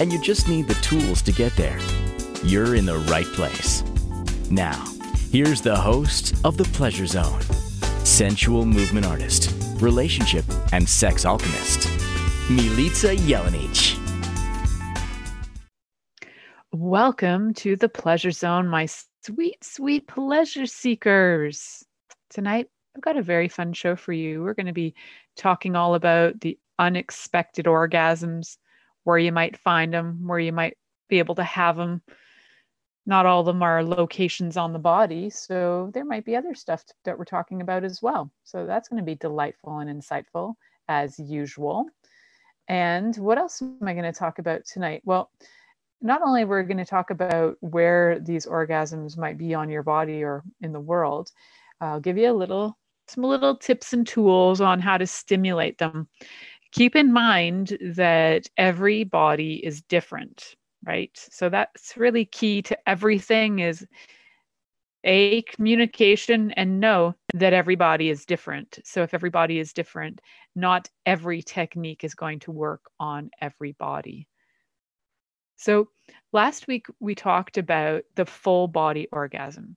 and you just need the tools to get there, you're in the right place. Now, here's the host of The Pleasure Zone sensual movement artist, relationship, and sex alchemist, Milica Jelenic. Welcome to the Pleasure Zone, my sweet, sweet pleasure seekers. Tonight, I've got a very fun show for you. We're going to be talking all about the unexpected orgasms, where you might find them, where you might be able to have them. Not all of them are locations on the body, so there might be other stuff that we're talking about as well. So that's going to be delightful and insightful as usual. And what else am I going to talk about tonight? Well, not only we're going to talk about where these orgasms might be on your body or in the world, I'll give you a little some little tips and tools on how to stimulate them. Keep in mind that every body is different, right? So that's really key to everything is a communication and know that everybody is different. So if everybody is different, not every technique is going to work on every body. So last week we talked about the full body orgasm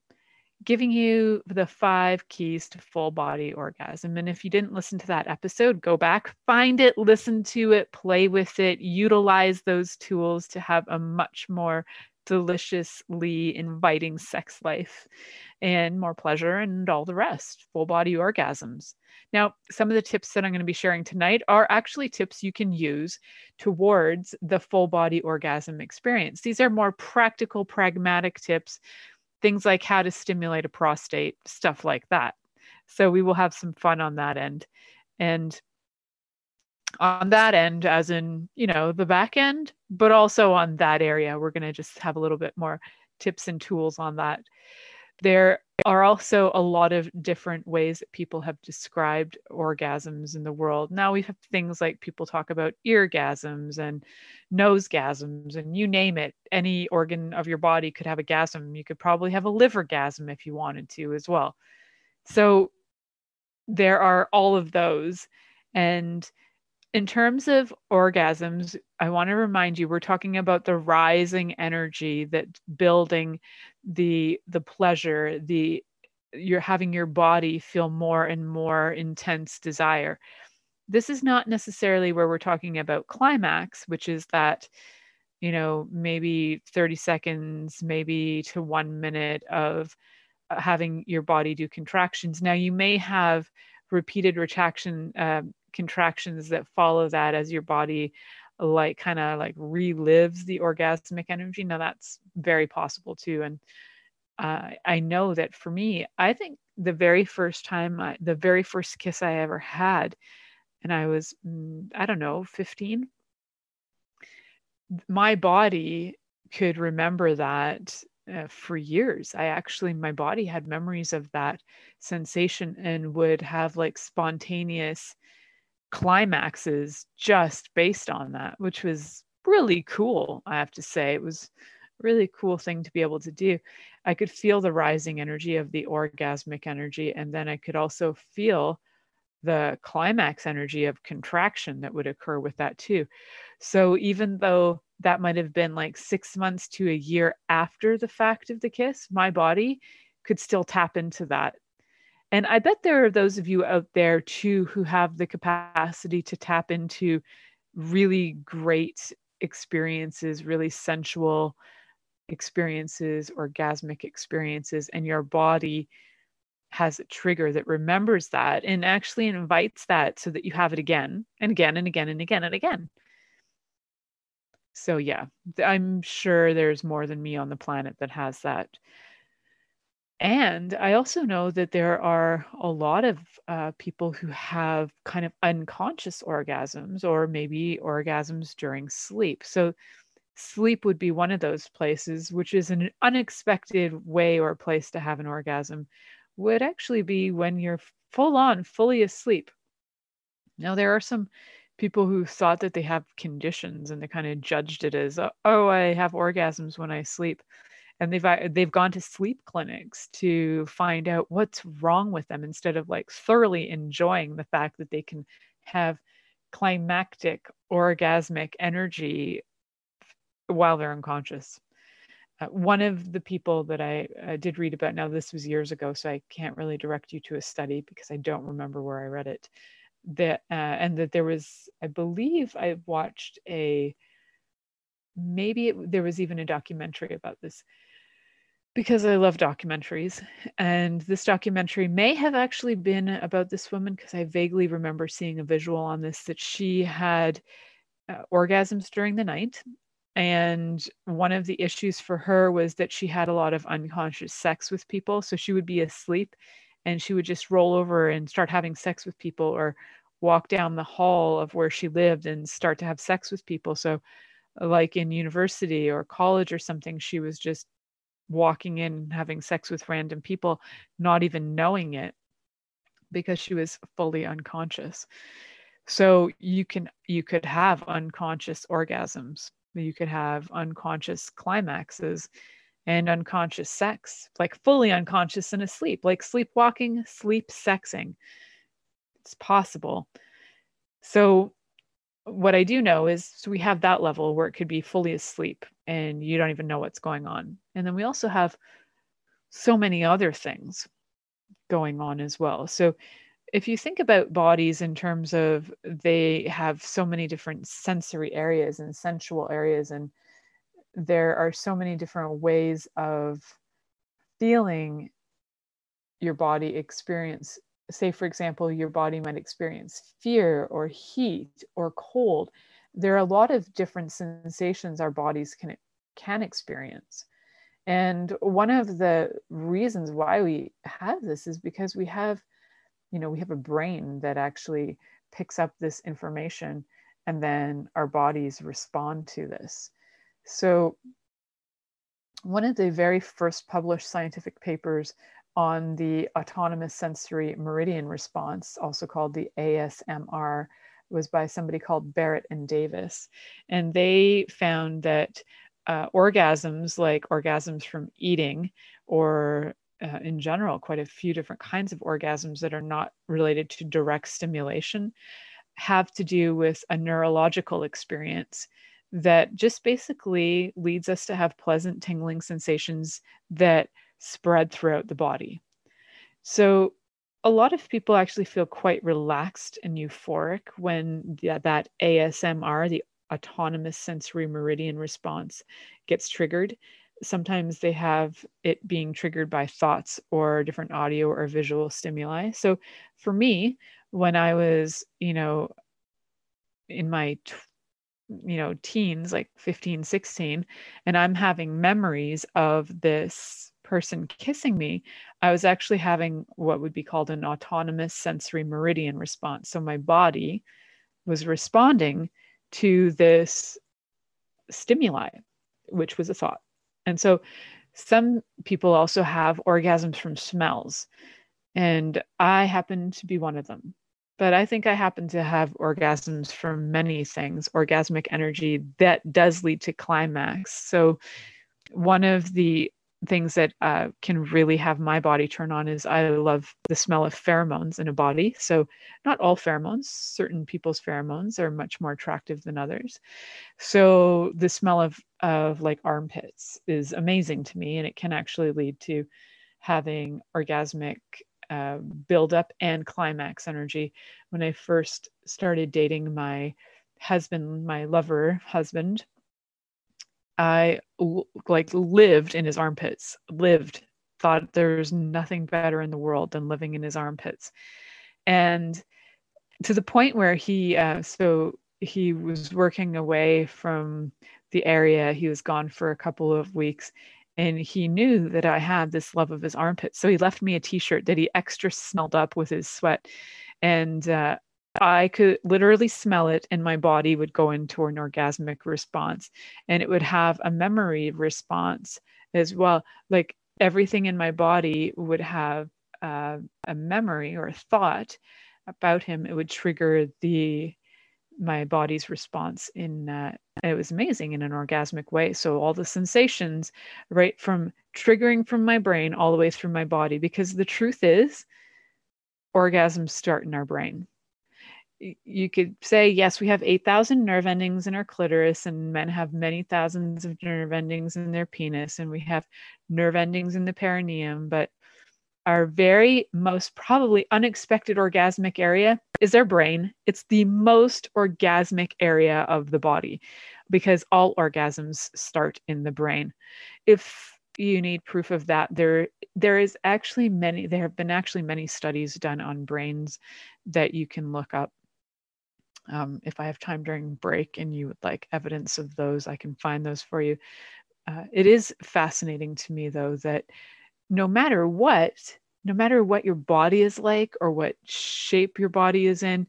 giving you the five keys to full body orgasm. And if you didn't listen to that episode, go back, find it, listen to it, play with it, utilize those tools to have a much more deliciously inviting sex life and more pleasure and all the rest, full body orgasms. Now, some of the tips that I'm going to be sharing tonight are actually tips you can use towards the full body orgasm experience. These are more practical, pragmatic tips things like how to stimulate a prostate, stuff like that. So we will have some fun on that end. And on that end, as in, you know, the back end, but also on that area, we're going to just have a little bit more tips and tools on that. There are also a lot of different ways that people have described orgasms in the world. Now we have things like people talk about eargasms and nosegasms, and you name it. Any organ of your body could have a gasm. You could probably have a livergasm if you wanted to as well. So there are all of those. And in terms of orgasms, I want to remind you we're talking about the rising energy that building the the pleasure, the you're having your body feel more and more intense desire. This is not necessarily where we're talking about climax, which is that you know maybe 30 seconds maybe to 1 minute of uh, having your body do contractions. Now you may have repeated retraction uh, contractions that follow that as your body like kind of like relives the orgasmic energy now that's very possible too and uh, i know that for me i think the very first time I, the very first kiss i ever had and i was mm, i don't know 15 my body could remember that uh, for years. I actually, my body had memories of that sensation and would have like spontaneous climaxes just based on that, which was really cool, I have to say. It was really cool thing to be able to do. I could feel the rising energy of the orgasmic energy, and then I could also feel the climax energy of contraction that would occur with that too. So even though that might have been like six months to a year after the fact of the kiss, my body could still tap into that and I bet there are those of you out there too who have the capacity to tap into really great experiences, really sensual experiences, orgasmic experiences, and your body has a trigger that remembers that and actually invites that so that you have it again and again and again and again and again. So, yeah, I'm sure there's more than me on the planet that has that and I also know that there are a lot of uh, people who have kind of unconscious orgasms or maybe orgasms during sleep. So sleep would be one of those places, which is an unexpected way or place to have an orgasm, would actually be when you're full on, fully asleep. Now, there are some people who thought that they have conditions and they kind of judged it as, oh, I have orgasms when I sleep. And they've uh, they've gone to sleep clinics to find out what's wrong with them instead of like thoroughly enjoying the fact that they can have climactic orgasmic energy while they're unconscious. Uh, one of the people that I uh, did read about, now this was years ago, so I can't really direct you to a study because I don't remember where I read it. That uh, and that there was, I believe, I watched a maybe it, there was even a documentary about this because I love documentaries. And this documentary may have actually been about this woman because I vaguely remember seeing a visual on this that she had uh, orgasms during the night and one of the issues for her was that she had a lot of unconscious sex with people. So she would be asleep and she would just roll over and start having sex with people or walk down the hall of where she lived and start to have sex with people. So, like in university or college or something, she was just walking in having sex with random people, not even knowing it because she was fully unconscious. So you can you could have unconscious orgasms you could have unconscious climaxes and unconscious sex, like fully unconscious and asleep, like sleepwalking, sleep sexing. It's possible. So, what I do know is so we have that level where it could be fully asleep and you don't even know what's going on. And then we also have so many other things going on as well. So, if you think about bodies in terms of they have so many different sensory areas and sensual areas and there are so many different ways of feeling your body experience say for example your body might experience fear or heat or cold there are a lot of different sensations our bodies can can experience. And one of the reasons why we have this is because we have you know we have a brain that actually picks up this information and then our bodies respond to this. So one of the very first published scientific papers on the autonomous sensory meridian response also called the asmr was by somebody called barratt and davis. And they found that uh, orgasms like orgasms from eating or uh, in general quite a few different kinds of orgasms that are not related to direct stimulation have to do with a neurological experience that just basically leads us to have pleasant tingling sensations that spread throughout the body. So, a lot of people actually feel quite relaxed and euphoric when the, that ASMR, the autonomous sensory meridian response, gets triggered sometimes they have it being triggered by thoughts or different audio or visual stimuli. So for me, when I was, you know, in my you know teens like 15 16 and i'm having memories of this person kissing me i was actually having what would be called an autonomous sensory meridian response so my body was responding to this stimuli which was a thought and so some people also have orgasms from smells. And I happen to be one of them. But I think I happen to have orgasms from many things, orgasmic energy that does lead to climax. So, one of the things that uh, can really have my body turn on is I love the smell of pheromones in a body. So, not all pheromones, certain people's pheromones are much more attractive than others. So, the smell of, of like armpits is amazing to me, and it can actually lead to having orgasmic uh, buildup and climax energy. When I first started dating my husband, my lover husband, I like lived in his armpits, lived, thought there's nothing better in the world than living in his armpits. And to the point where he, uh, so he was working away from the area, he was gone for a couple of weeks. And he knew that I had this love of his armpits. So he left me a t shirt that he extra smelled up with his sweat. And uh, I could literally smell it and my body would go into an orgasmic response and it would have a memory response as well. Like everything in my body would have uh, a memory or a thought about him. It would trigger the my body's response in uh, it was amazing in an orgasmic way so all the sensations right from triggering from my brain all the way through my body because the truth is orgasms start in our brain you could say yes we have 8000 nerve endings in our clitoris and men have many thousands of nerve endings in their penis and we have nerve endings in the perineum but our very most probably unexpected orgasmic area is our brain. It's the most orgasmic area of the body because all orgasms start in the brain. If you need proof of that there there is actually many there have been actually many studies done on brains that you can look up um, if I have time during break and you would like evidence of those, I can find those for you. Uh, it is fascinating to me, though, that no matter what, no matter what your body is like or what shape your body is in,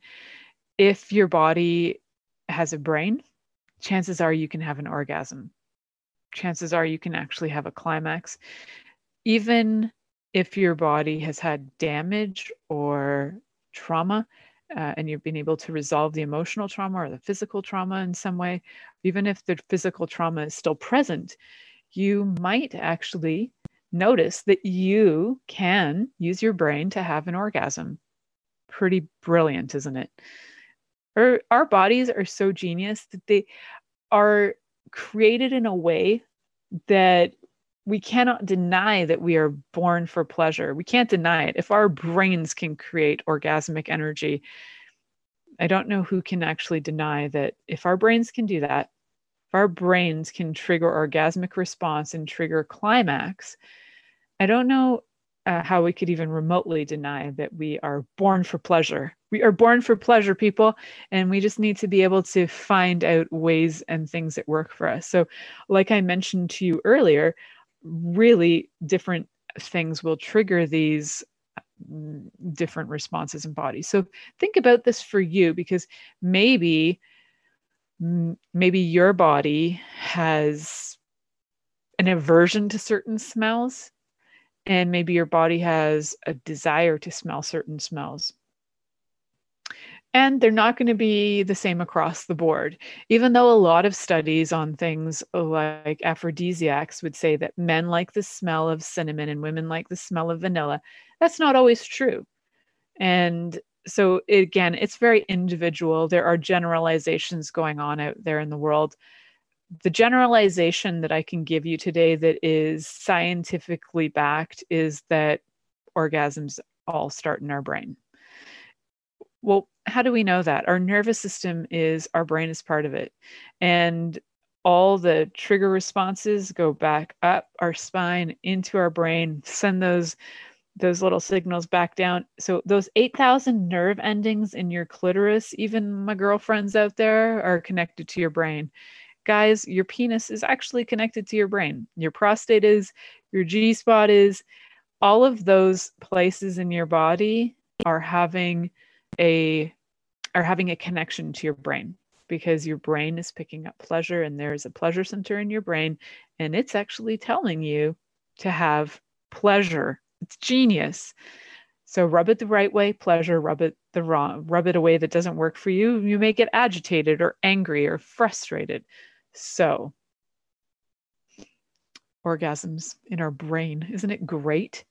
if your body has a brain, chances are you can have an orgasm. Chances are you can actually have a climax. Even if your body has had damage or trauma, uh, and you've been able to resolve the emotional trauma or the physical trauma in some way, even if the physical trauma is still present, you might actually notice that you can use your brain to have an orgasm. Pretty brilliant, isn't it? Our, our bodies are so genius that they are created in a way that we cannot deny that we are born for pleasure. We can't deny it. If our brains can create orgasmic energy, I don't know who can actually deny that if our brains can do that, if our brains can trigger orgasmic response and trigger climax, I don't know uh, how we could even remotely deny that we are born for pleasure. We are born for pleasure, people, and we just need to be able to find out ways and things that work for us. So, like I mentioned to you earlier, really different things will trigger these mm, different responses in bodies. So think about this for you because maybe maybe your body has an aversion to certain smells and maybe your body has a desire to smell certain smells and they're not going to be the same across the board. Even though a lot of studies on things like aphrodisiacs would say that men like the smell of cinnamon and women like the smell of vanilla, that's not always true. And so, again, it's very individual. There are generalizations going on out there in the world. The generalization that I can give you today that is scientifically backed is that orgasms all start in our brain. Well, how do we know that? Our nervous system is, our brain is part of it. And all the trigger responses go back up our spine into our brain, send those those little signals back down. So those 8,000 nerve endings in your clitoris, even my girlfriends out there are connected to your brain. Guys, your penis is actually connected to your brain. Your prostate is, your G spot is, all of those places in your body are having a are having a connection to your brain because your brain is picking up pleasure and there's a pleasure center in your brain and it's actually telling you to have pleasure. It's genius. So rub it the right way pleasure rub it the wrong rub it away that doesn't work for you. You may get agitated or angry or frustrated. So orgasms in our brain isn't it great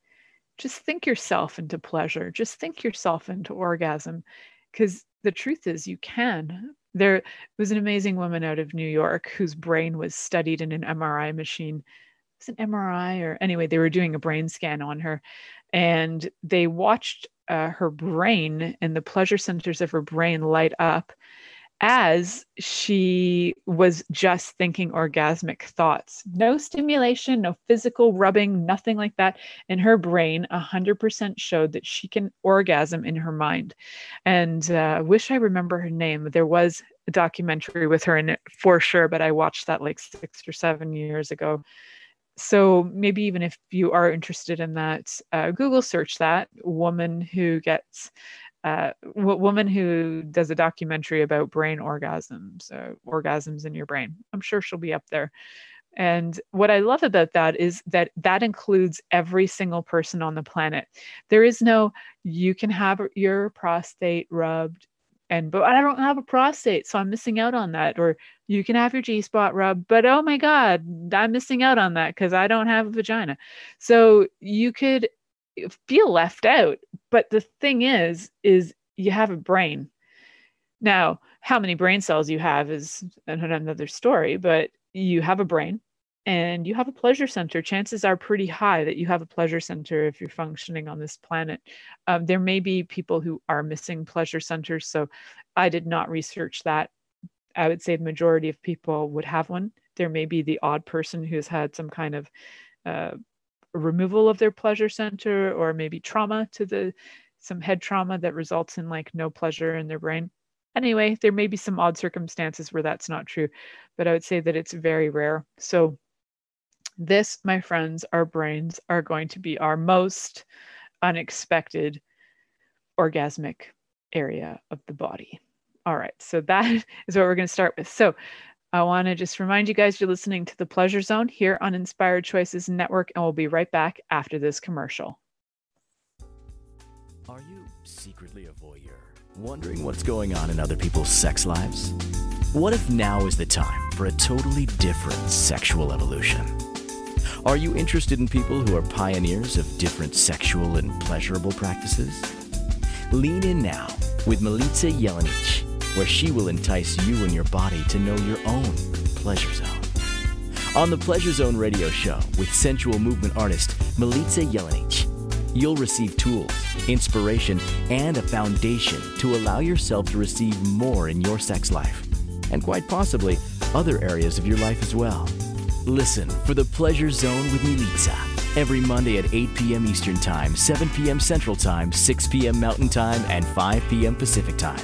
just think yourself into pleasure just think yourself into orgasm because the truth is you can. There was an amazing woman out of new york whose brain was studied in an mri machine. It was an mri or anyway they were doing a brain scan on her and they watched uh, her brain and the pleasure centers of her brain light up as she was just thinking orgasmic thoughts. No stimulation, no physical rubbing, nothing like that. In her brain, 100% showed that she can orgasm in her mind. And uh, I wish I remember her name. There was a documentary with her in it for sure, but I watched that like six or seven years ago. So maybe even if you are interested in that, uh, Google search that woman who gets uh, woman who does a documentary about brain orgasms, uh, orgasms in your brain. I'm sure she'll be up there. And what I love about that is that that includes every single person on the planet. There is no, you can have your prostate rubbed, and but I don't have a prostate, so I'm missing out on that. Or you can have your G spot rubbed, but oh my God, I'm missing out on that because I don't have a vagina. So you could feel left out. But the thing is, is you have a brain. Now, how many brain cells you have is another story, but you have a brain and you have a pleasure center. Chances are pretty high that you have a pleasure center if you're functioning on this planet. Um, there may be people who are missing pleasure centers. So I did not research that. I would say the majority of people would have one. There may be the odd person who's had some kind of uh, removal of their pleasure center or maybe trauma to the some head trauma that results in like no pleasure in their brain. Anyway there may be some odd circumstances where that's not true but i would say that it's very rare. So this my friends our brains are going to be our most unexpected orgasmic area of the body. All right so that is what we're going to start with. So I want to just remind you guys you're listening to the Pleasure Zone here on Inspired Choices Network, and we'll be right back after this commercial. Are you secretly a voyeur, wondering what's going on in other people's sex lives? What if now is the time for a totally different sexual evolution? Are you interested in people who are pioneers of different sexual and pleasurable practices? Lean in now with Milica Jelenic where she will entice you and your body to know your own pleasure zone. On the Pleasure Zone radio show with sensual movement artist Milica Jelenic, you'll receive tools, inspiration, and a foundation to allow yourself to receive more in your sex life, and quite possibly other areas of your life as well. Listen for the Pleasure Zone with Milica every Monday at 8 p.m. Eastern Time, 7 p.m. Central Time, 6 p.m. Mountain Time, and 5 p.m. Pacific Time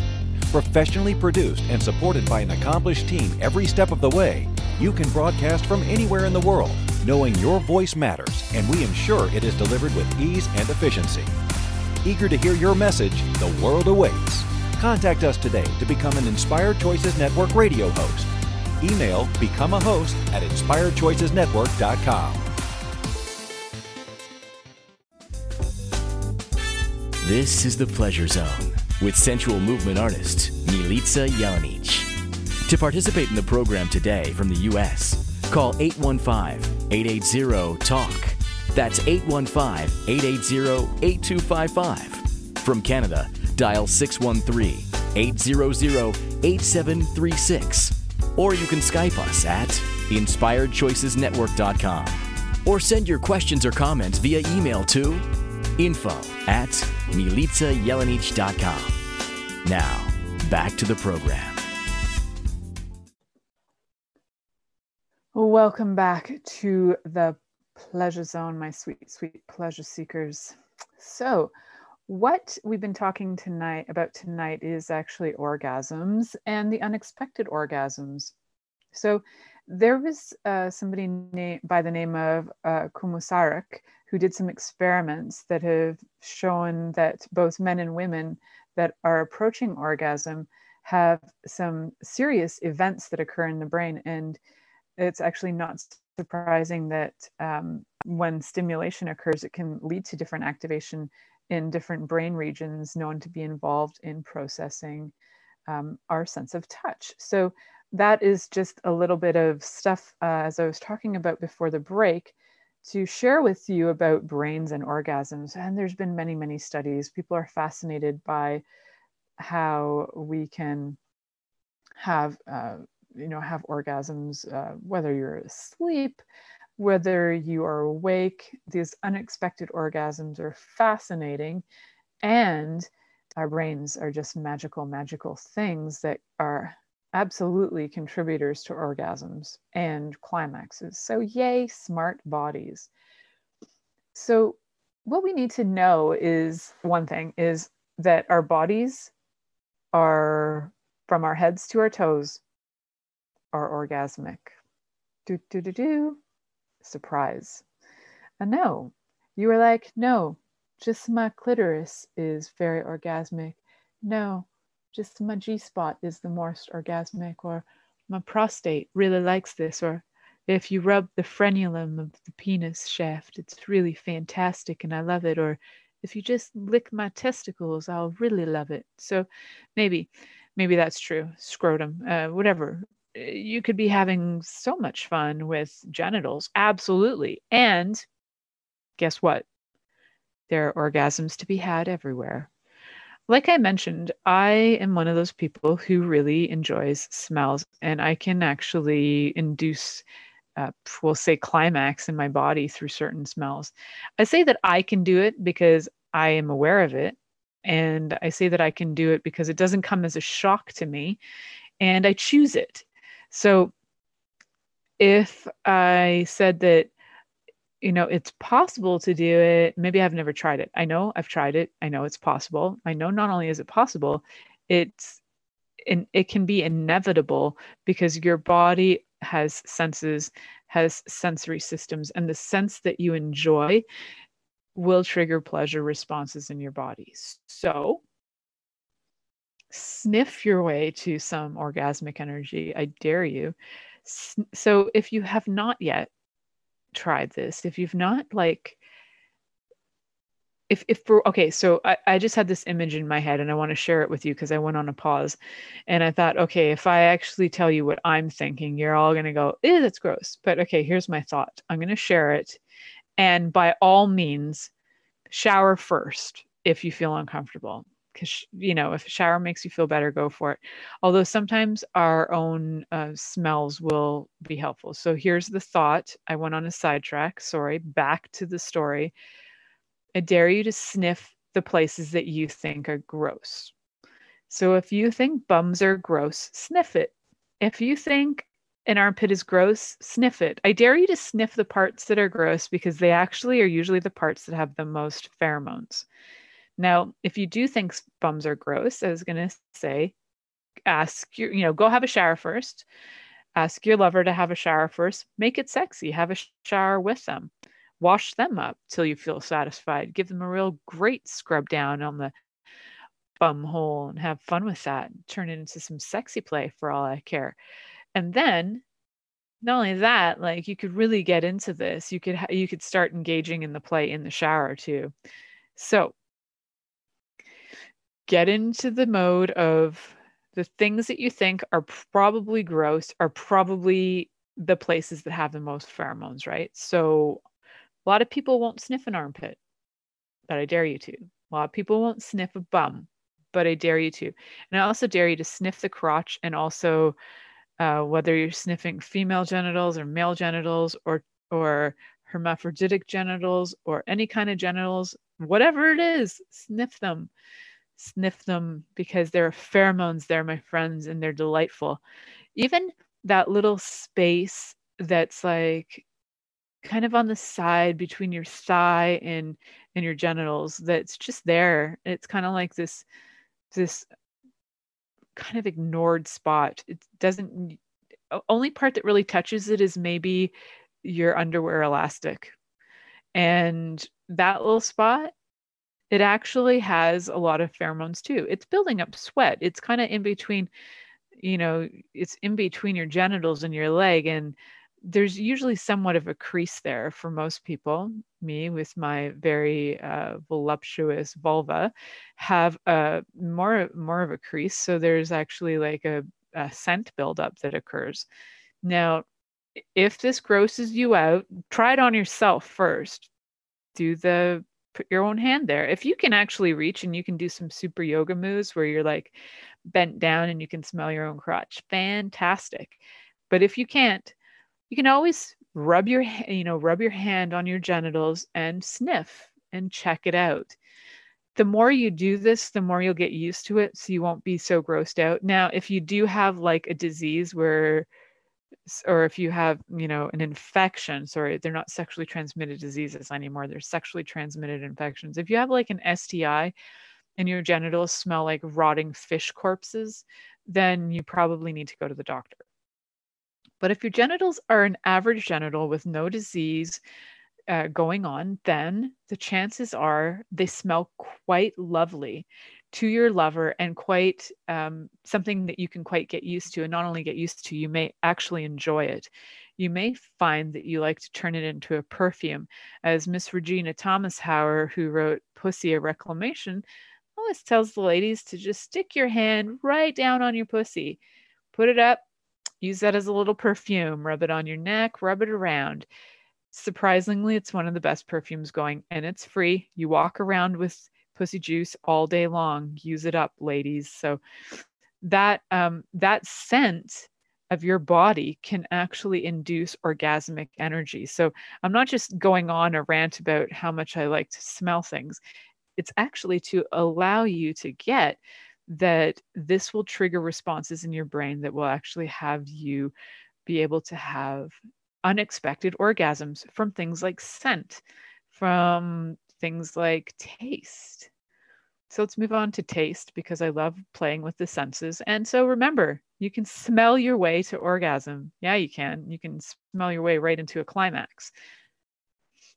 Professionally produced and supported by an accomplished team every step of the way, you can broadcast from anywhere in the world, knowing your voice matters, and we ensure it is delivered with ease and efficiency. Eager to hear your message, the world awaits. Contact us today to become an Inspired Choices Network radio host. Email become a host at inspiredchoicesnetwork.com. This is the Pleasure Zone with sensual movement artist Milica Jelenic. To participate in the program today from the U.S., call 815-880-TALK. That's 815-880-8255. From Canada, dial 613-800-8736. Or you can Skype us at inspiredchoicesnetwork.com. Or send your questions or comments via email to info at milicajelenic.com. Now, back to the program. Welcome back to the pleasure zone, my sweet, sweet pleasure seekers. So, what we've been talking tonight about tonight is actually orgasms and the unexpected orgasms. So, there was uh, somebody na- by the name of uh, Komisaruk who did some experiments that have shown that both men and women that are approaching orgasm have some serious events that occur in the brain. And it's actually not surprising that um, when stimulation occurs, it can lead to different activation in different brain regions known to be involved in processing um, our sense of touch. So that is just a little bit of stuff, uh, as I was talking about before the break, to share with you about brains and orgasms. And there's been many, many studies. People are fascinated by how we can have, uh, you know, have orgasms, uh, whether you're asleep, whether you are awake. These unexpected orgasms are fascinating. And our brains are just magical, magical things that are absolutely contributors to orgasms and climaxes. So, yay, smart bodies. So, what we need to know is one thing is that our bodies are from our heads to our toes are orgasmic. Do, do, do, do. Surprise. And no, you were like, no, just my clitoris is very orgasmic. No, just my G spot is the most orgasmic, or my prostate really likes this, or if you rub the frenulum of the penis shaft, it's really fantastic and I love it, or if you just lick my testicles, I'll really love it. So maybe, maybe that's true. Scrotum, uh, whatever. You could be having so much fun with genitals, absolutely. And guess what? There are orgasms to be had everywhere like I mentioned, I am one of those people who really enjoys smells, and I can actually induce, uh, we'll say, climax in my body through certain smells. I say that I can do it because I am aware of it. And I say that I can do it because it doesn't come as a shock to me and I choose it. So if I said that you know it's possible to do it. Maybe i've never tried it. I know i've tried it. I know it's possible. I know not only is it possible it's and it can be inevitable because your body has senses has sensory systems and the sense that you enjoy will trigger pleasure responses in your body. So sniff your way to some orgasmic energy. I dare you. So if you have not yet tried this, if you've not like if if for okay, so I, I just had this image in my head and I want to share it with you because I went on a pause and I thought, okay, if I actually tell you what I'm thinking, you're all gonna go, ew, that's gross. But okay, here's my thought. I'm gonna share it. And by all means, shower first if you feel uncomfortable because you know if a shower makes you feel better go for it. Although sometimes our own uh, smells will be helpful. So here's the thought i went on a sidetrack sorry back to the story. I dare you to sniff the places that you think are gross. So if you think bums are gross sniff it. If you think an armpit is gross sniff it. I dare you to sniff the parts that are gross because they actually are usually the parts that have the most pheromones now, if you do think bums are gross, I was going to say, ask your, you know, go have a shower first. Ask your lover to have a shower first. Make it sexy. Have a shower with them. Wash them up till you feel satisfied. Give them a real great scrub down on the bum hole and have fun with that. Turn it into some sexy play for all I care. And then not only that, like you could really get into this. You could you could start engaging in the play in the shower too. So get into the mode of the things that you think are probably gross are probably the places that have the most pheromones, right? So a lot of people won't sniff an armpit, but I dare you to. A lot of people won't sniff a bum, but I dare you to. And I also dare you to sniff the crotch and also uh, whether you're sniffing female genitals or male genitals or or hermaphroditic genitals or any kind of genitals, whatever it is, sniff them sniff them because there are pheromones there, my friends, and they're delightful. Even that little space that's like kind of on the side between your thigh and and your genitals that's just there it's kind of like this this kind of ignored spot it doesn't only part that really touches it is maybe your underwear elastic and that little spot it actually has a lot of pheromones too. It's building up sweat. It's kind of in between, you know, it's in between your genitals and your leg. And there's usually somewhat of a crease there for most people. Me, with my very uh, voluptuous vulva, have a more more of a crease. So there's actually like a, a scent buildup that occurs. Now, if this grosses you out, try it on yourself first. Do the put your own hand there. If you can actually reach and you can do some super yoga moves where you're like bent down and you can smell your own crotch, fantastic. But if you can't, you can always rub your you know rub your hand on your genitals and sniff and check it out. the more you do this, the more you'll get used to it. So you won't be so grossed out. Now, if you do have like a disease where, or if you have, you know, an infection, sorry, they're not sexually transmitted diseases anymore. They're sexually transmitted infections. If you have like an STI and your genitals smell like rotting fish corpses, then you probably need to go to the doctor. But if your genitals are an average genital with no disease, uh, going on, then the chances are they smell quite lovely to your lover and quite um, something that you can quite get used to. And not only get used to, you may actually enjoy it. You may find that you like to turn it into a perfume. As Miss Regena Thomashauer, who wrote Pussy a Reclamation, always tells the ladies to just stick your hand right down on your pussy, put it up, use that as a little perfume, rub it on your neck, rub it around Surprisingly, it's one of the best perfumes going and it's free. You walk around with pussy juice all day long. Use it up, ladies. So that um, that scent of your body can actually induce orgasmic energy. So I'm not just going on a rant about how much I like to smell things. It's actually to allow you to get that this will trigger responses in your brain that will actually have you be able to have unexpected orgasms from things like scent, from things like taste. So let's move on to taste because I love playing with the senses. And so remember, you can smell your way to orgasm. Yeah, you can. You can smell your way right into a climax.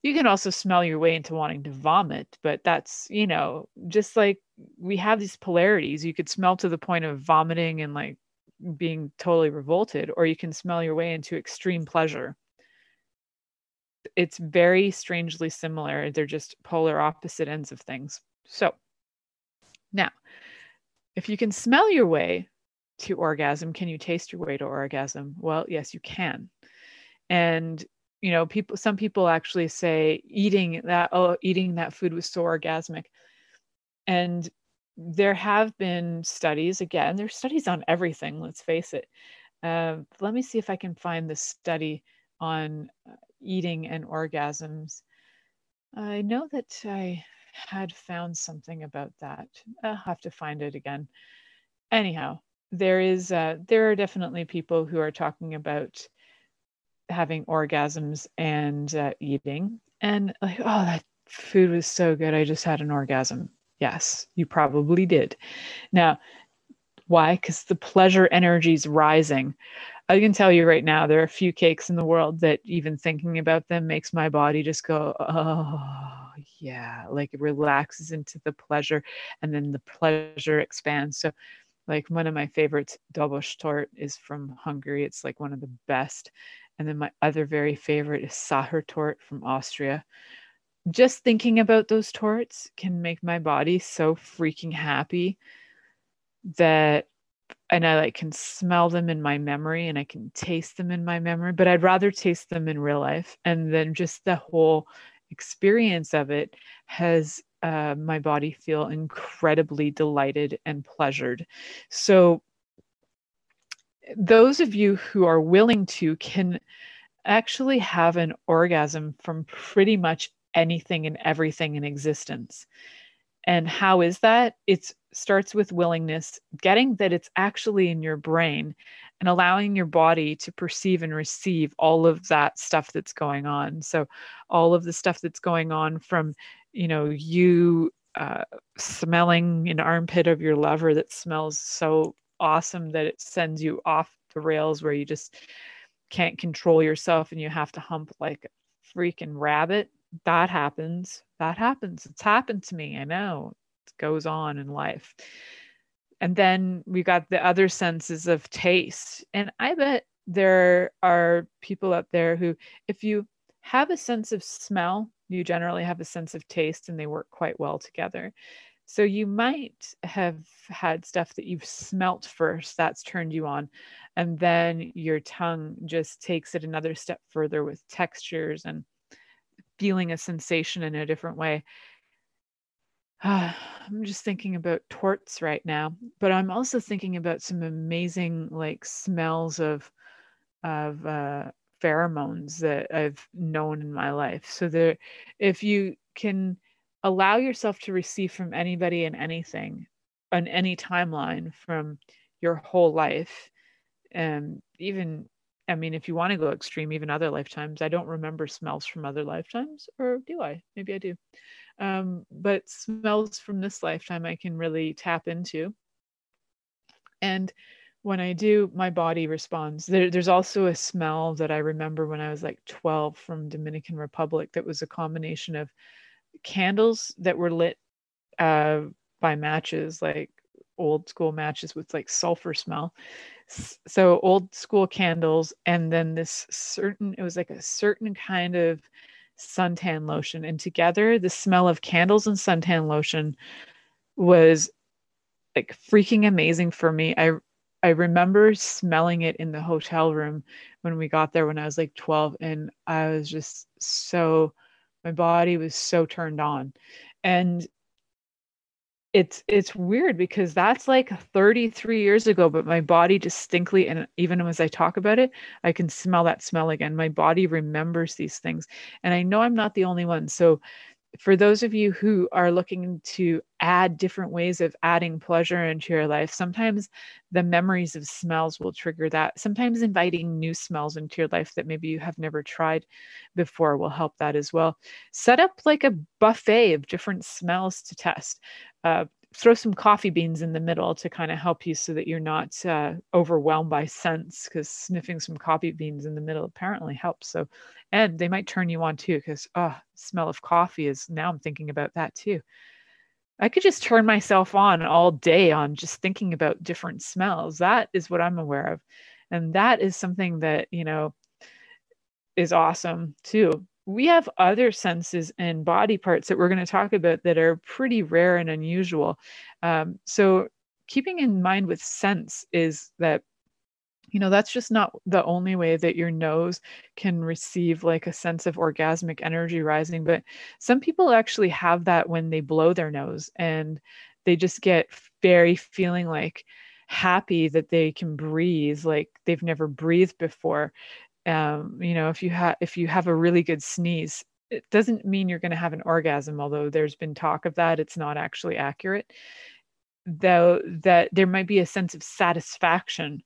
You can also smell your way into wanting to vomit, but that's, you know, just like we have these polarities. You could smell to the point of vomiting and like being totally revolted, or you can smell your way into extreme pleasure. It's very strangely similar. They're just polar opposite ends of things. So, now, if you can smell your way to orgasm, can you taste your way to orgasm? Well, yes, you can. And you know, people some people actually say eating that oh, eating that food was so orgasmic. And there have been studies again there's studies on everything let's face it uh, let me see if i can find the study on uh, eating and orgasms i know that i had found something about that i'll have to find it again anyhow there is uh, there are definitely people who are talking about having orgasms and uh, eating and like oh that food was so good i just had an orgasm Yes, you probably did. Now, why? Because the pleasure energy is rising. I can tell you right now, there are a few cakes in the world that even thinking about them makes my body just go, oh, yeah, like it relaxes into the pleasure and then the pleasure expands. So, like one of my favorites, Dobos tort, is from Hungary. It's like one of the best. And then my other very favorite is Sacher tort from Austria just thinking about those torts can make my body so freaking happy that and I like can smell them in my memory and I can taste them in my memory, but I'd rather taste them in real life. And then just the whole experience of it has uh, my body feel incredibly delighted and pleasured. So, those of you who are willing to can actually have an orgasm from pretty much anything and everything in existence. And how is that? It starts with willingness, getting that it's actually in your brain and allowing your body to perceive and receive all of that stuff that's going on. So, all of the stuff that's going on from, you know, you uh, smelling an armpit of your lover that smells so awesome that it sends you off the rails where you just can't control yourself and you have to hump like a freaking rabbit that happens. That happens. It's happened to me. I know it goes on in life. And then we got the other senses of taste. And I bet there are people out there who, if you have a sense of smell, you generally have a sense of taste and they work quite well together. So you might have had stuff that you've smelt first, that's turned you on. And then your tongue just takes it another step further with textures and feeling a sensation in a different way. Uh, I'm just thinking about torts right now, but I'm also thinking about some amazing like smells of of uh, pheromones that I've known in my life. So there, if you can allow yourself to receive from anybody and anything on any timeline from your whole life and even i mean if you want to go extreme even other lifetimes i don't remember smells from other lifetimes or do i? Maybe i do. Um, but smells from this lifetime i can really tap into. And when I do, my body responds. There, there's also a smell that I remember when I was like 12 from Dominican Republic that was a combination of candles that were lit uh, by matches, like old school matches with like sulfur smell. So old school candles, and then this certain, it was like a certain kind of suntan lotion. And together, the smell of candles and suntan lotion was like freaking amazing for me. I I remember smelling it in the hotel room when we got there when I was like 12 and I was just so my body was so turned on. And it's it's weird because that's like 33 years ago but my body distinctly and even as i talk about it i can smell that smell again. My body remembers these things and i know i'm not the only one. So for those of you who are looking to add different ways of adding pleasure into your life, sometimes the memories of smells will trigger that. Sometimes inviting new smells into your life that maybe you have never tried before will help that as well. Set up like a buffet of different smells to test. Uh, throw some coffee beans in the middle to kind of help you so that you're not uh, overwhelmed by scents because sniffing some coffee beans in the middle apparently helps. So and they might turn you on too because oh smell of coffee is now i'm thinking about that too. I could just turn myself on all day on just thinking about different smells. That is what i'm aware of. And that is something that you know is awesome too we have other senses and body parts that we're going to talk about that are pretty rare and unusual. Um, so, keeping in mind with sense is that you know that's just not the only way that your nose can receive like a sense of orgasmic energy rising but some people actually have that when they blow their nose and they just get very feeling like happy that they can breathe like they've never breathed before um, you know if you have if you have a really good sneeze it doesn't mean you're going to have an orgasm although there's been talk of that it's not actually accurate. Though that there might be a sense of satisfaction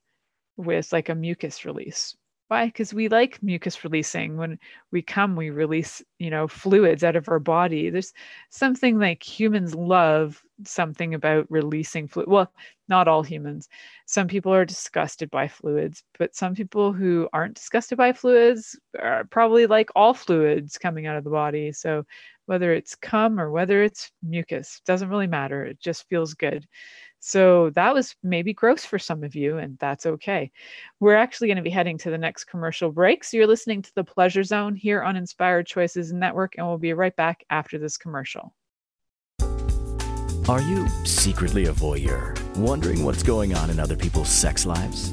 with like a mucus release why because we like mucus releasing. When we come we release you know fluids out of our body. There's something like humans love something about releasing fluid well not all humans. Some people are disgusted by fluids but some people who aren't disgusted by fluids are probably like all fluids coming out of the body. So whether it's cum or whether it's mucus doesn't really matter. It just feels good so that was maybe gross for some of you, and that's okay. We're actually going to be heading to the next commercial break. So you're listening to the Pleasure Zone here on Inspired Choices Network, and we'll be right back after this commercial. Are you secretly a voyeur, wondering what's going on in other people's sex lives?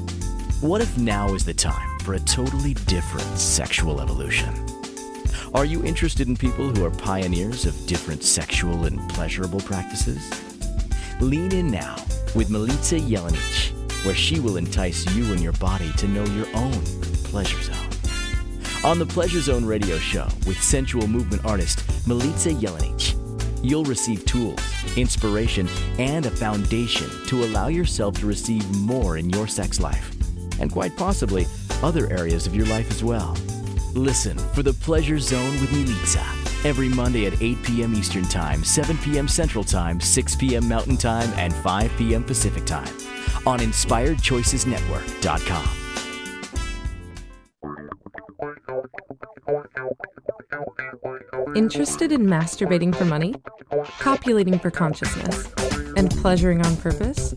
What if now is the time for a totally different sexual evolution? Are you interested in people who are pioneers of different sexual and pleasurable practices? Lean in now with Milica Jelenic, where she will entice you and your body to know your own pleasure zone. On the Pleasure Zone radio show with sensual movement artist Milica Jelenic, you'll receive tools, inspiration, and a foundation to allow yourself to receive more in your sex life, and quite possibly other areas of your life as well. Listen for the Pleasure Zone with Milica every Monday at 8 p.m. Eastern Time, 7 p.m. Central Time, 6 p.m. Mountain Time, and 5 p.m. Pacific Time on InspiredChoicesNetwork.com. Interested in masturbating for money, copulating for consciousness, and pleasuring on purpose?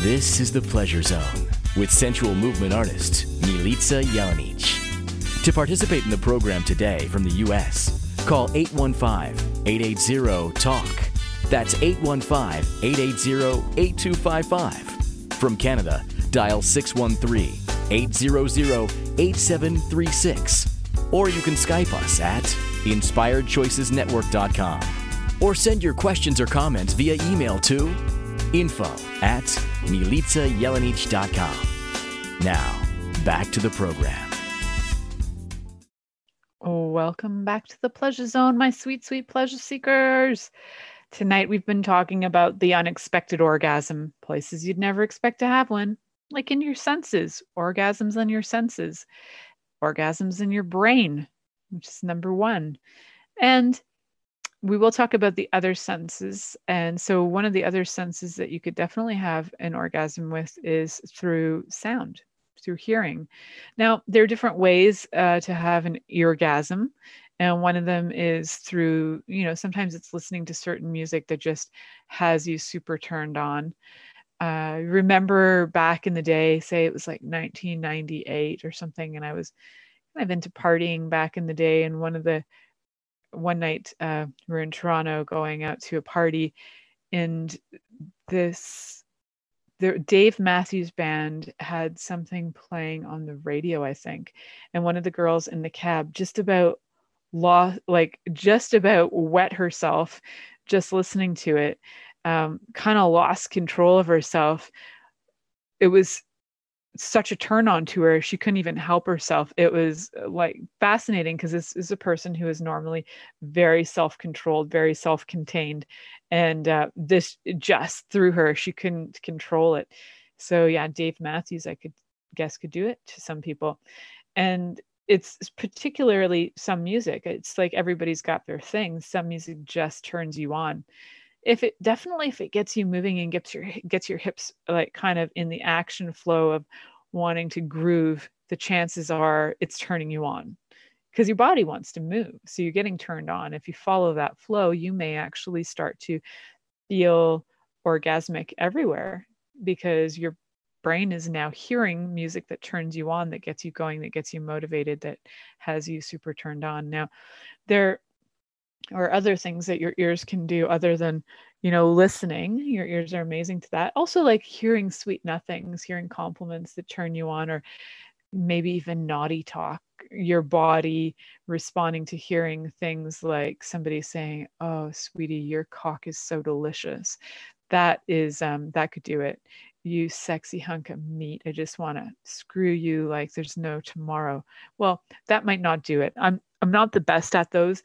this is the Pleasure Zone with sensual movement artist Milica Jelenic. To participate in the program today from the U.S., call 815 880 TALK. That's 815 880 8255. From Canada, dial 613 800 8736. Or you can Skype us at inspiredchoicesnetwork.com. Or send your questions or comments via email to info at milicajelenic.com. Now, back to the program. Welcome back to the Pleasure Zone, my sweet, sweet pleasure seekers. Tonight we've been talking about the unexpected orgasm, places you'd never expect to have one, like in your senses, orgasms on your senses, orgasms in your brain, which is number one. And we will talk about the other senses. And so, one of the other senses that you could definitely have an orgasm with is through sound, through hearing. Now, there are different ways uh, to have an eargasm. And one of them is through, you know, sometimes it's listening to certain music that just has you super turned on. Uh, remember back in the day, say it was like 1998 or something, and I was kind of into partying back in the day. And one of the one night uh, we are in Toronto going out to a party, and this the Dave Matthews Band had something playing on the radio, I think, and one of the girls in the cab just about lost, like just about wet herself, just listening to it, um, kind of lost control of herself. It was such a turn on to her she couldn't even help herself. It was uh, like fascinating because this is a person who is normally very self-controlled very self-contained and uh, this just through her she couldn't control it. So yeah dave matthews i could guess could do it to some people. And it's particularly some music it's like everybody's got their thing some music just turns you on if it definitely if it gets you moving and gets your gets your hips like kind of in the action flow of wanting to groove the chances are it's turning you on because your body wants to move so you're getting turned on. If you follow that flow you may actually start to feel orgasmic everywhere because your brain is now hearing music that turns you on that gets you going that gets you motivated that has you super turned on. Now there or other things that your ears can do other than you know listening. Your ears are amazing to that. Also like hearing sweet nothings hearing compliments that turn you on or maybe even naughty talk your body responding to hearing things like somebody saying oh sweetie your cock is so delicious. That is um that could do it. You sexy hunk of meat i just want to screw you like there's no tomorrow. Well that might not do it. I'm i'm not the best at those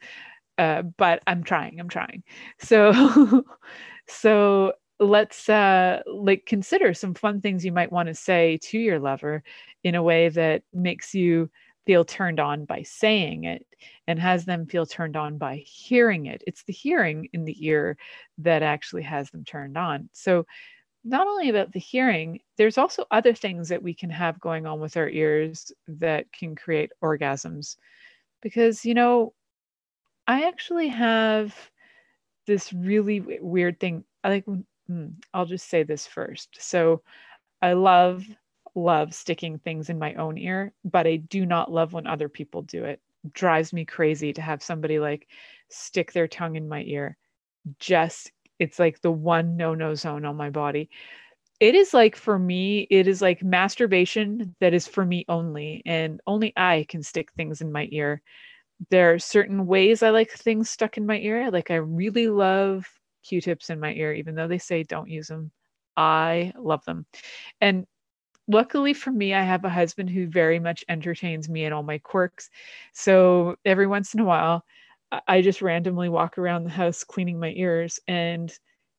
uh, but I'm trying. I'm trying. So, so let's uh, like consider some fun things you might want to say to your lover in a way that makes you feel turned on by saying it and has them feel turned on by hearing it. It's the hearing in the ear that actually has them turned on. So, not only about the hearing, there's also other things that we can have going on with our ears that can create orgasms. Because, you know, I actually have this really weird thing. I like, hmm, I'll just say this first. So I love, love sticking things in my own ear, but I do not love when other people do it. it drives me crazy to have somebody like stick their tongue in my ear. Just, it's like the one no no zone on my body. It is like for me, it is like masturbation that is for me only, and only I can stick things in my ear there are certain ways I like things stuck in my ear. Like I really love Q-tips in my ear, even though they say don't use them. I love them. And luckily for me, I have a husband who very much entertains me and all my quirks. So every once in a while, I just randomly walk around the house cleaning my ears and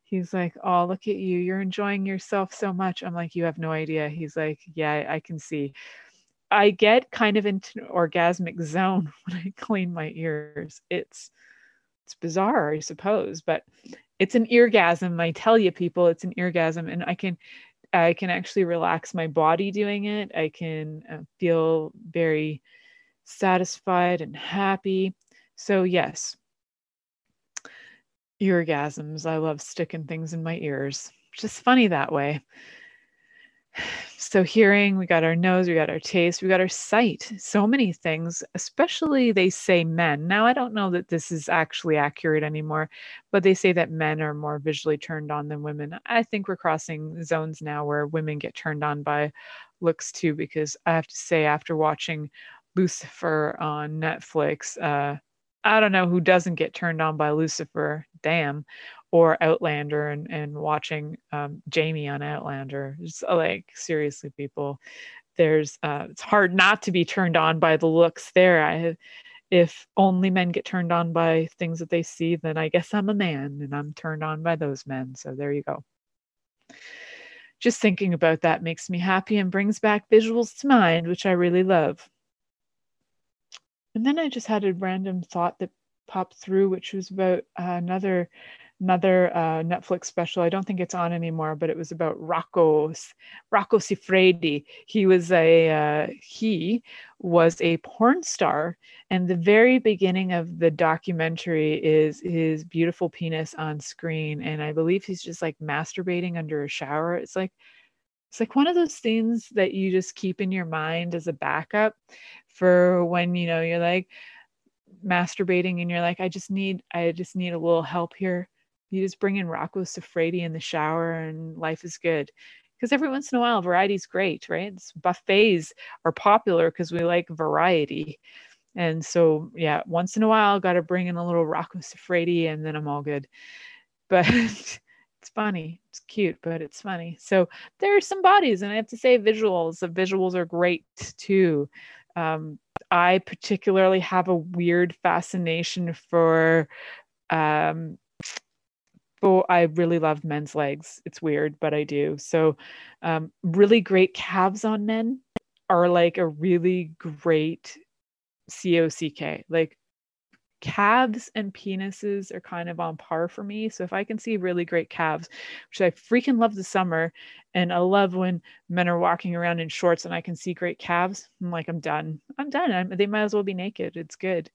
he's like, Oh, look at you. You're enjoying yourself so much. I'm like, You have no idea. He's like, Yeah, I can see. I get kind of into an orgasmic zone when I clean my ears. It's it's bizarre, I suppose, but it's an eargasm. I tell you people, it's an eargasm and I can I can actually relax my body doing it. I can uh, feel very satisfied and happy. So yes. Eargasms. I love sticking things in my ears. Just funny that way. So hearing we got our nose we got our taste we got our sight so many things especially they say men. Now i don't know that this is actually accurate anymore but they say that men are more visually turned on than women. I think we're crossing zones now where women get turned on by looks too because i have to say after watching lucifer on netflix uh i don't know who doesn't get turned on by lucifer damn or Outlander and and watching um, Jamie on Outlander. Just uh, like seriously, people, there's uh, it's hard not to be turned on by the looks there. I if only men get turned on by things that they see, then I guess I'm a man and I'm turned on by those men. So there you go. Just thinking about that makes me happy and brings back visuals to mind, which I really love. And then I just had a random thought that popped through, which was about uh, another another uh, Netflix special. I don't think it's on anymore, but it was about Rocco Rocco Siffredi. He was a uh, he was a porn star, and the very beginning of the documentary is his beautiful penis on screen, and I believe he's just like masturbating under a shower. It's like it's like one of those things that you just keep in your mind as a backup for when you know you're like masturbating and you're like i just need i just need a little help here you just bring in Rocco Siffredi in the shower and life is good. Because every once in a while, variety is great, right? It's buffets are popular because we like variety. And so, yeah, once in a while, got to bring in a little Rocco Siffredi and then I'm all good. But it's funny. It's cute, but it's funny. So there are some bodies, and I have to say, visuals. The visuals are great too. Um, I particularly have a weird fascination for um, but I really love men's legs. It's weird, but I do. So, um, really great calves on men are like a really great COCK. Like calves and penises are kind of on par for me. So if I can see really great calves, which I freaking love the summer, and I love when men are walking around in shorts and I can see great calves, I'm like, I'm done. I'm done. I'm, they might as well be naked. It's good.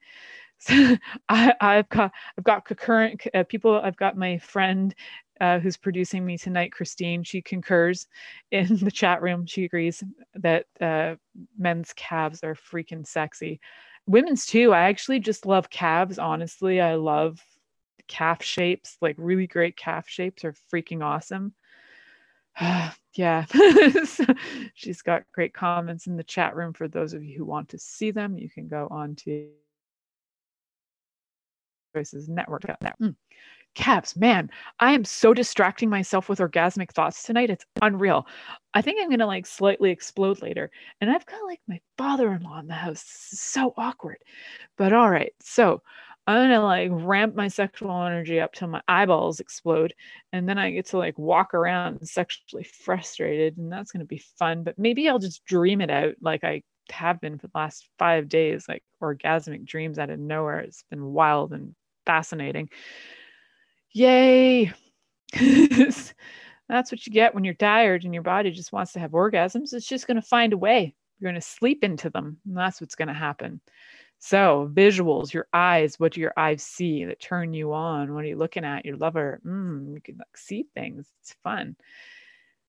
So I, have got I've got concurrent uh, people. I've got my friend uh, who's producing me tonight, Christine. She concurs in the chat room. She agrees that uh, men's calves are freaking sexy. Women's too. I actually just love calves. Honestly, I love calf shapes. Like really great calf shapes are freaking awesome. yeah so she's got great comments in the chat room for those of you who want to see them you can go on to Choices Network.net. Mm. Caps, man, I am so distracting myself with orgasmic thoughts tonight. It's unreal. I think I'm gonna like slightly explode later. And I've got like my father-in-law in the house. so awkward. But all right. So I'm gonna like ramp my sexual energy up till my eyeballs explode. And then I get to like walk around sexually frustrated. And that's gonna be fun. But maybe I'll just dream it out like I have been for the last five days, like orgasmic dreams out of nowhere. It's been wild and fascinating. Yay. That's what you get when you're tired and your body just wants to have orgasms. It's just going to find a way. You're going to sleep into them. And that's what's going to happen. So, visuals, your eyes, what do your eyes see that turn you on? What are you looking at? Your lover, mm, you can like see things. It's fun.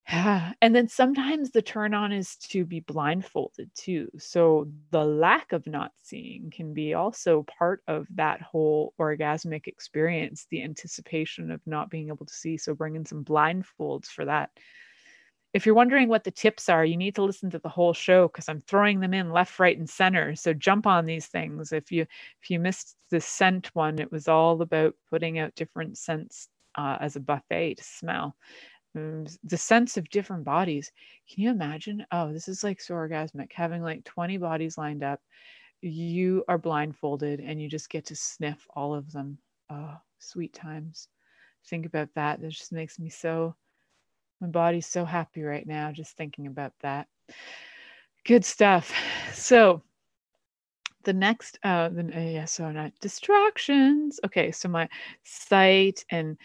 And then sometimes the turn on is to be blindfolded too. So the lack of not seeing can be also part of that whole orgasmic experience, the anticipation of not being able to see. So bring in some blindfolds for that. If you're wondering what the tips are, you need to listen to the whole show because I'm throwing them in left, right, and center. So jump on these things. If you if you missed the scent one, it was all about putting out different scents uh, as a buffet to smell the sense of different bodies. Can you imagine? Oh, this is like so orgasmic having like 20 bodies lined up. You are blindfolded and you just get to sniff all of them. Oh, sweet times. Think about that. That just makes me so, my body's so happy right now just thinking about that. Good stuff. So, the next uh the uh, yeah so not distractions okay so my sight and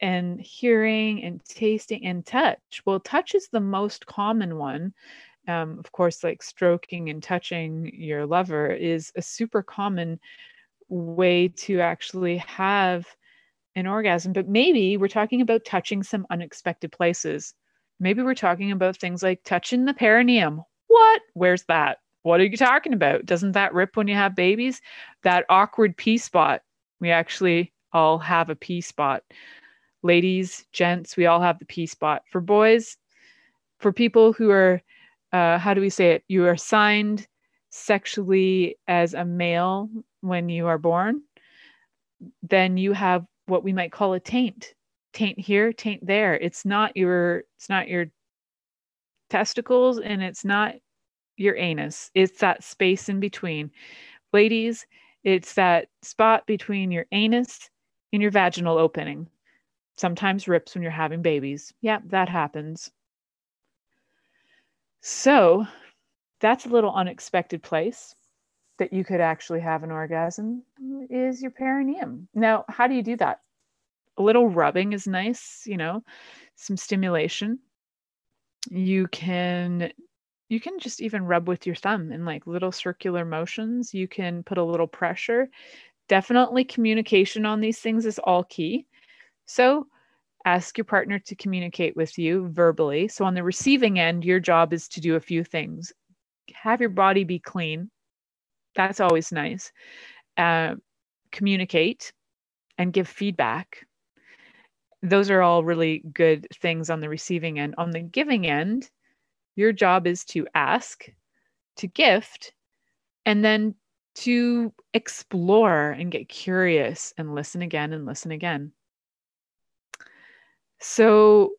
and hearing and tasting and touch. Well, touch is the most common one. Um, of course, like stroking and touching your lover is a super common way to actually have an orgasm. But maybe we're talking about touching some unexpected places. Maybe we're talking about things like touching the perineum. What? Where's that? What are you talking about? Doesn't that rip when you have babies? That awkward pee spot. We actually all have a pee spot. Ladies, gents, we all have the P spot. For boys, for people who are, uh, how do we say it? You are assigned sexually as a male when you are born, then you have what we might call a taint. Taint here, taint there. It's not your, it's not your testicles and it's not your anus. It's that space in between. Ladies, it's that spot between your anus and your vaginal opening. Sometimes rips when you're having babies. Yeah, that happens. So that's a little unexpected place that you could actually have an orgasm is your perineum. Now, how do you do that? A little rubbing is nice, you know, some stimulation. You can you can just even rub with your thumb in like little circular motions. You can put a little pressure. Definitely communication on these things is all key. So ask your partner to communicate with you verbally. So on the receiving end, your job is to do a few things. Have your body be clean. That's always nice. Uh, communicate and give feedback. Those are all really good things on the receiving end. On the giving end, your job is to ask, to gift, and then to explore and get curious and listen again and listen again. So,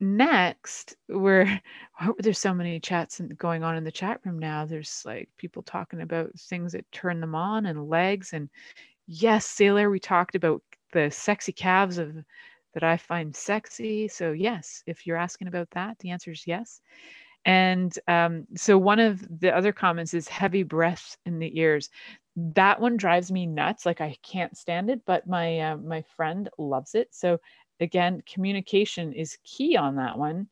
next, we're there's so many chats going on in the chat room now. There's like people talking about things that turn them on and legs. And yes, Sailor, we talked about the sexy calves of that I find sexy. So, yes, if you're asking about that, the answer is yes. And um, so one of the other comments is heavy breath in the ears. That one drives me nuts. Like I can't stand it, but my uh, my friend loves it. So again, communication is key on that one.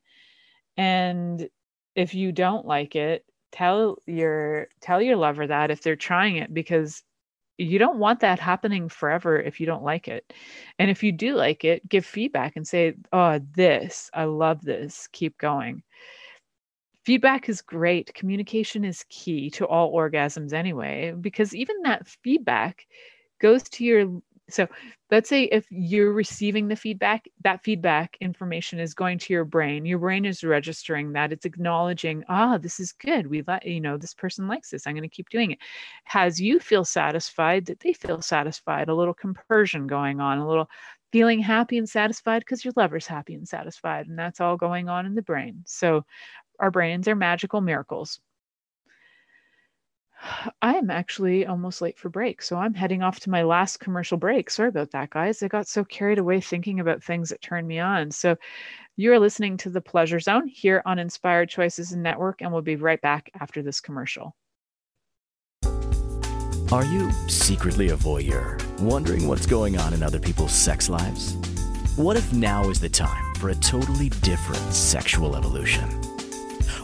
And if you don't like it, tell your tell your lover that if they're trying it because you don't want that happening forever if you don't like it. And if you do like it, give feedback and say, "Oh, this, I love this. Keep going." feedback is great. Communication is key to all orgasms anyway, because even that feedback goes to your. So let's say if you're receiving the feedback, that feedback information is going to your brain. Your brain is registering that. It's acknowledging, ah, this is good. We let, you know, this person likes this. I'm going to keep doing it. Has you feel satisfied that they feel satisfied, a little compersion going on, a little feeling happy and satisfied because your lover's happy and satisfied. And that's all going on in the brain. So our brains are magical miracles. I'm actually almost late for break, so I'm heading off to my last commercial break. Sorry about that, guys. I got so carried away thinking about things that turned me on. So, you're listening to the Pleasure Zone here on Inspired Choices and Network, and we'll be right back after this commercial. Are you secretly a voyeur, wondering what's going on in other people's sex lives? What if now is the time for a totally different sexual evolution?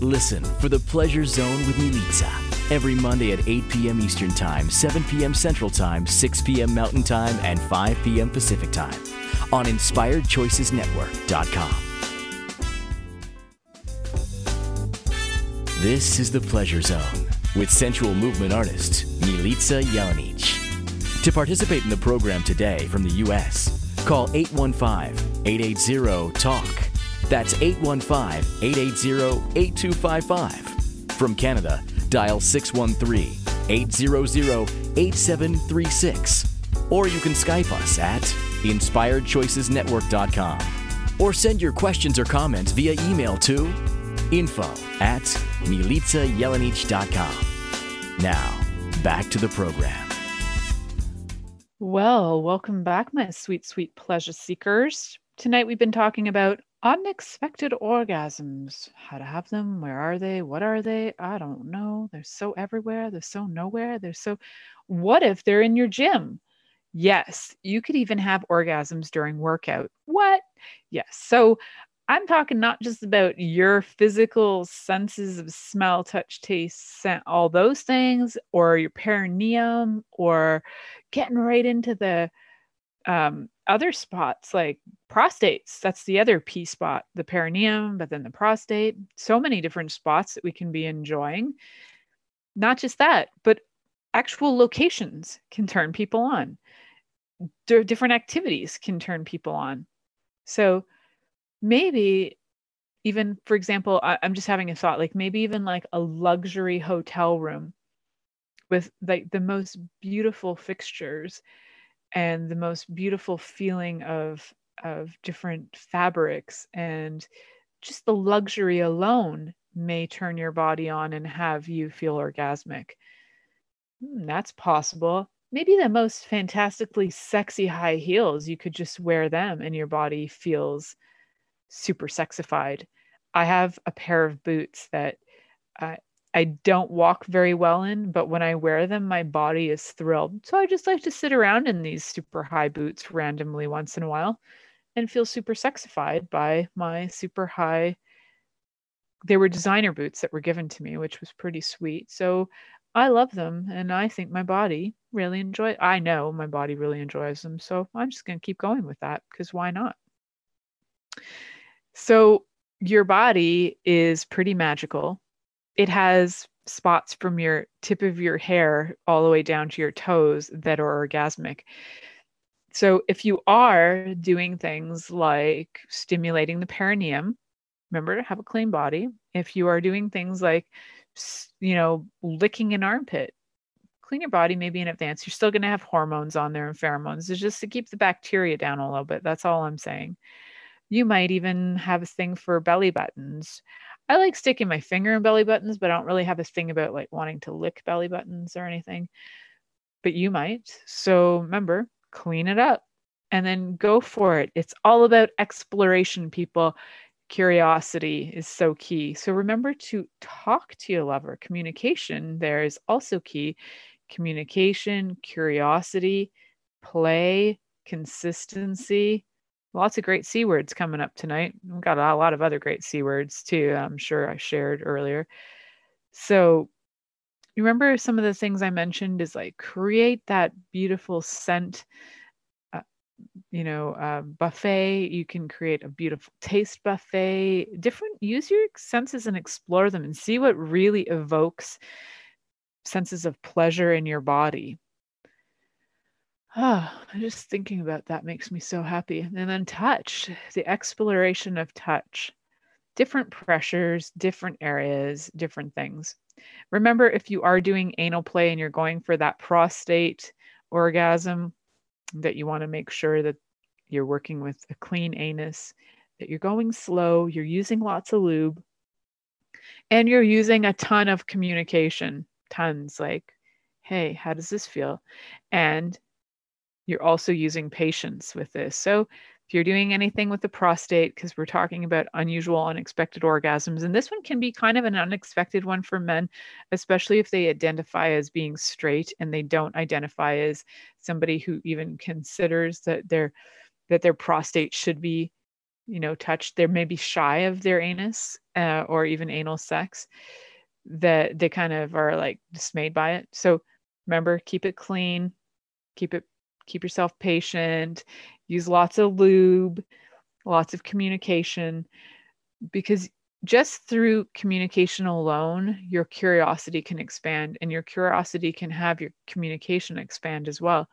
Listen for the Pleasure Zone with Milica every Monday at 8 p.m. Eastern Time, 7 p.m. Central Time, 6 p.m. Mountain Time, and 5 p.m. Pacific Time on InspiredChoicesNetwork.com. This is the Pleasure Zone with sensual movement artist Milica Jelenic. To participate in the program today from the U.S., call 815 880 TALK that's 815 880 8255. From Canada, dial 613 800 8736. Or you can Skype us at inspiredchoicesnetwork.com. Or send your questions or comments via email to info at milicajelenic.com. Now, back to the program. Well, welcome back, my sweet, sweet pleasure seekers. Tonight we've been talking about unexpected orgasms how to have them where are they what are they i don't know they're so everywhere they're so nowhere they're so what if they're in your gym? Yes you could even have orgasms during workout. What? Yes so i'm talking not just about your physical senses of smell touch taste scent all those things or your perineum or getting right into the um, other spots like prostates. That's the other P spot, the perineum, but then the prostate. So many different spots that we can be enjoying. Not just that, but actual locations can turn people on. D- different activities can turn people on. So maybe even, for example, I- I'm just having a thought like maybe even like a luxury hotel room with like the most beautiful fixtures and the most beautiful feeling of of different fabrics and just the luxury alone may turn your body on and have you feel orgasmic. Hmm, that's possible. Maybe the most fantastically sexy high heels, you could just wear them and your body feels super sexified. I have a pair of boots that uh, I don't walk very well in, but when I wear them, my body is thrilled. So I just like to sit around in these super high boots randomly once in a while and feel super sexified by my super high. They were designer boots that were given to me, which was pretty sweet. So I love them and I think my body really enjoy I know my body really enjoys them. So I'm just going to keep going with that because why not? So your body is pretty magical it has spots from your tip of your hair all the way down to your toes that are orgasmic. So if you are doing things like stimulating the perineum, remember to have a clean body. If you are doing things like, you know, licking an armpit, clean your body maybe in advance. You're still going to have hormones on there and pheromones. It's just to keep the bacteria down a little bit. That's all I'm saying. You might even have a thing for belly buttons. I like sticking my finger in belly buttons, but I don't really have a thing about like wanting to lick belly buttons or anything. But you might. So remember, clean it up and then go for it. It's all about exploration, people. Curiosity is so key. So remember to talk to your lover. Communication there is also key. Communication, curiosity, play, consistency, lots of great C words coming up tonight. We've got a lot of other great C words too, I'm sure I shared earlier. So, you remember some of the things I mentioned is like create that beautiful scent, uh, you know, uh, buffet. You can create a beautiful taste buffet, different, use your senses and explore them and see what really evokes senses of pleasure in your body. Ah, I just thinking about that makes me so happy. And then touch, the exploration of touch, different pressures, different areas, different things. Remember, if you are doing anal play and you're going for that prostate orgasm, that you want to make sure that you're working with a clean anus, that you're going slow, you're using lots of lube, and you're using a ton of communication, tons like, hey, how does this feel? And you're also using patience with this. So if you're doing anything with the prostate, because we're talking about unusual, unexpected orgasms, and this one can be kind of an unexpected one for men, especially if they identify as being straight and they don't identify as somebody who even considers that their that their prostate should be, you know, touched. They're maybe shy of their anus uh, or even anal sex. That they kind of are like dismayed by it. So remember, keep it clean, keep it keep yourself patient, use lots of lube, lots of communication, because just through communication alone, your curiosity can expand and your curiosity can have your communication expand as well.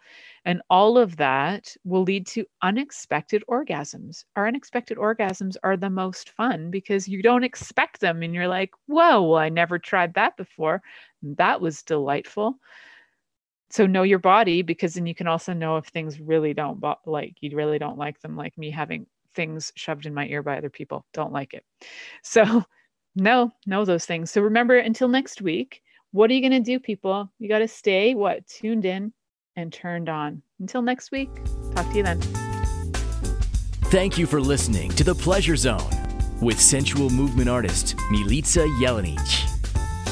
And all of that will lead to unexpected orgasms. Our unexpected orgasms are the most fun because you don't expect them and you're like, whoa, I never tried that before. That was delightful so know your body because then you can also know if things really don't like you really don't like them like me having things shoved in my ear by other people don't like it. So no know those things. So remember until next week what are you going to do people? You got to stay what tuned in and turned on. Until next week talk to you then. Thank you for listening to The Pleasure Zone with sensual movement artist Milica Jelenic.